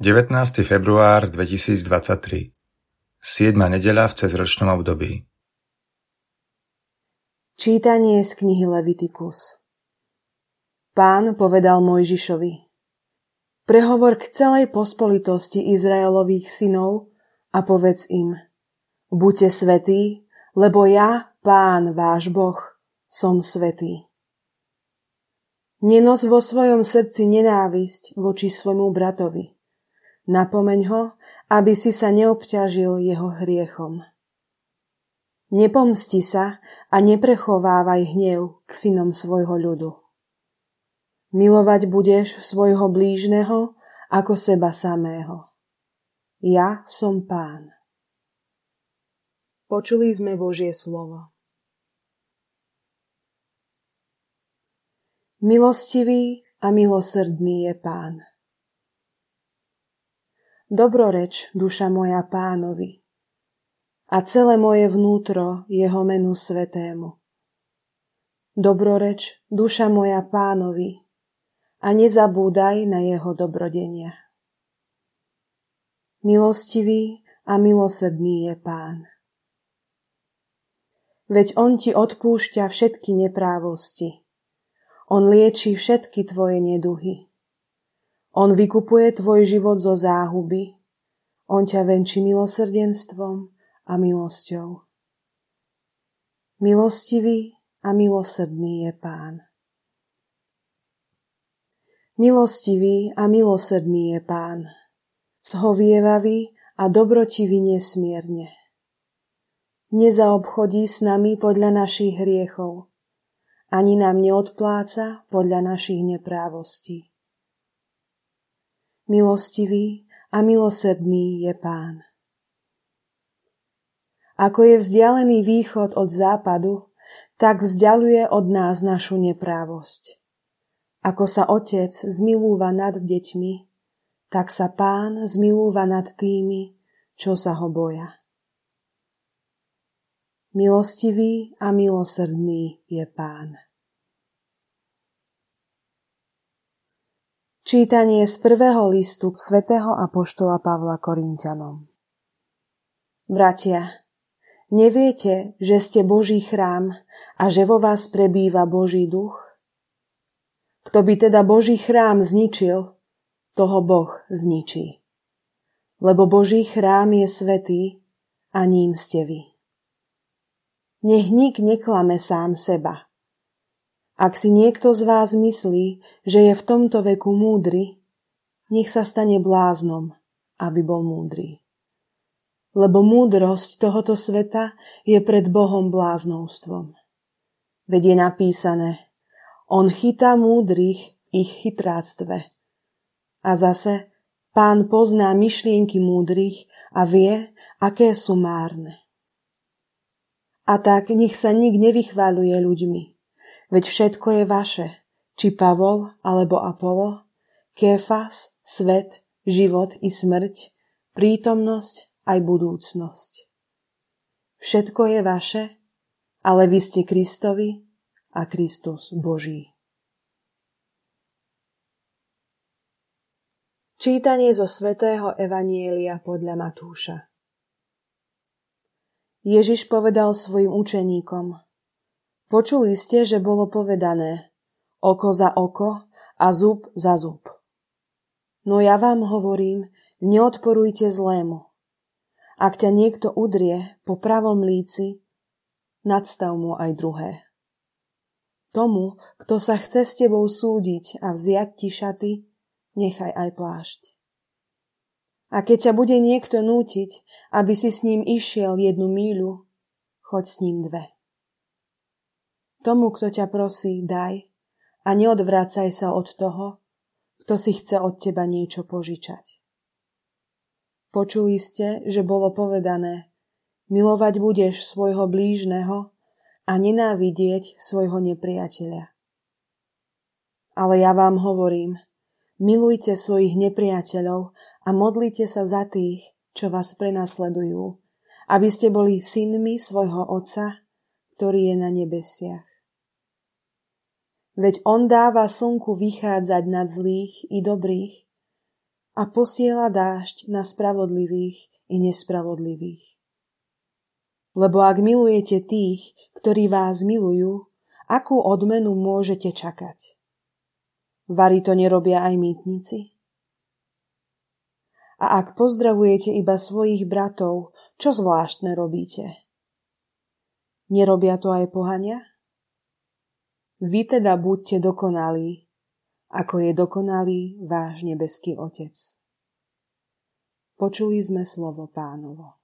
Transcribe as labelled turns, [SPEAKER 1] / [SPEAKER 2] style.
[SPEAKER 1] 19. február 2023 7. nedeľa v cezročnom období
[SPEAKER 2] Čítanie z knihy Levitikus Pán povedal Mojžišovi Prehovor k celej pospolitosti Izraelových synov a povedz im Buďte svetí, lebo ja, Pán, váš Boh, som svetý. Nenos vo svojom srdci nenávisť voči svojmu bratovi Napomeň ho, aby si sa neobťažil jeho hriechom. Nepomsti sa a neprechovávaj hnev k synom svojho ľudu. Milovať budeš svojho blížneho ako seba samého. Ja som pán. Počuli sme Božie slovo. Milostivý a milosrdný je pán Dobroreč, duša moja pánovi, a celé moje vnútro jeho menu svetému. Dobroreč, duša moja pánovi, a nezabúdaj na jeho dobrodenia. Milostivý a milosedný je pán. Veď on ti odpúšťa všetky neprávosti. On lieči všetky tvoje neduhy. On vykupuje tvoj život zo záhuby. On ťa venčí milosrdenstvom a milosťou. Milostivý a milosrdný je Pán. Milostivý a milosrdný je Pán, zhovievavý a dobrotivý nesmierne. Nezaobchodí s nami podľa našich hriechov, ani nám neodpláca podľa našich neprávostí milostivý a milosrdný je Pán. Ako je vzdialený východ od západu, tak vzdialuje od nás našu neprávosť. Ako sa otec zmilúva nad deťmi, tak sa pán zmilúva nad tými, čo sa ho boja. Milostivý a milosrdný je pán. Čítanie z prvého listu svätého Apoštola Pavla Korintianom Bratia, neviete, že ste Boží chrám a že vo vás prebýva Boží duch? Kto by teda Boží chrám zničil, toho Boh zničí. Lebo Boží chrám je svetý a ním ste vy. Nech nik neklame sám seba – ak si niekto z vás myslí, že je v tomto veku múdry, nech sa stane bláznom, aby bol múdry. Lebo múdrosť tohoto sveta je pred Bohom bláznovstvom. Veď je napísané, on chytá múdrych ich chytráctve. A zase, pán pozná myšlienky múdrych a vie, aké sú márne. A tak nech sa nik nevychváluje ľuďmi, Veď všetko je vaše, či Pavol alebo Apollo, Kéfas, svet, život i smrť, prítomnosť aj budúcnosť. Všetko je vaše, ale vy ste Kristovi a Kristus Boží. Čítanie zo svätého Evanielia podľa Matúša Ježiš povedal svojim učeníkom – Počuli ste, že bolo povedané oko za oko a zub za zub. No ja vám hovorím, neodporujte zlému. Ak ťa niekto udrie po pravom líci, nadstav mu aj druhé. Tomu, kto sa chce s tebou súdiť a vziať ti šaty, nechaj aj plášť. A keď ťa bude niekto nútiť, aby si s ním išiel jednu míľu, choď s ním dve. Tomu, kto ťa prosí, daj a neodvracaj sa od toho, kto si chce od teba niečo požičať. Počuli ste, že bolo povedané, milovať budeš svojho blížneho a nenávidieť svojho nepriateľa. Ale ja vám hovorím, milujte svojich nepriateľov a modlite sa za tých, čo vás prenasledujú, aby ste boli synmi svojho Otca, ktorý je na nebesiach. Veď on dáva slnku vychádzať nad zlých i dobrých a posiela dážď na spravodlivých i nespravodlivých. Lebo ak milujete tých, ktorí vás milujú, akú odmenu môžete čakať? Vary to nerobia aj mýtnici? A ak pozdravujete iba svojich bratov, čo zvláštne robíte? Nerobia to aj pohania? Vy teda buďte dokonalí, ako je dokonalý váš nebeský Otec. Počuli sme slovo pánovo.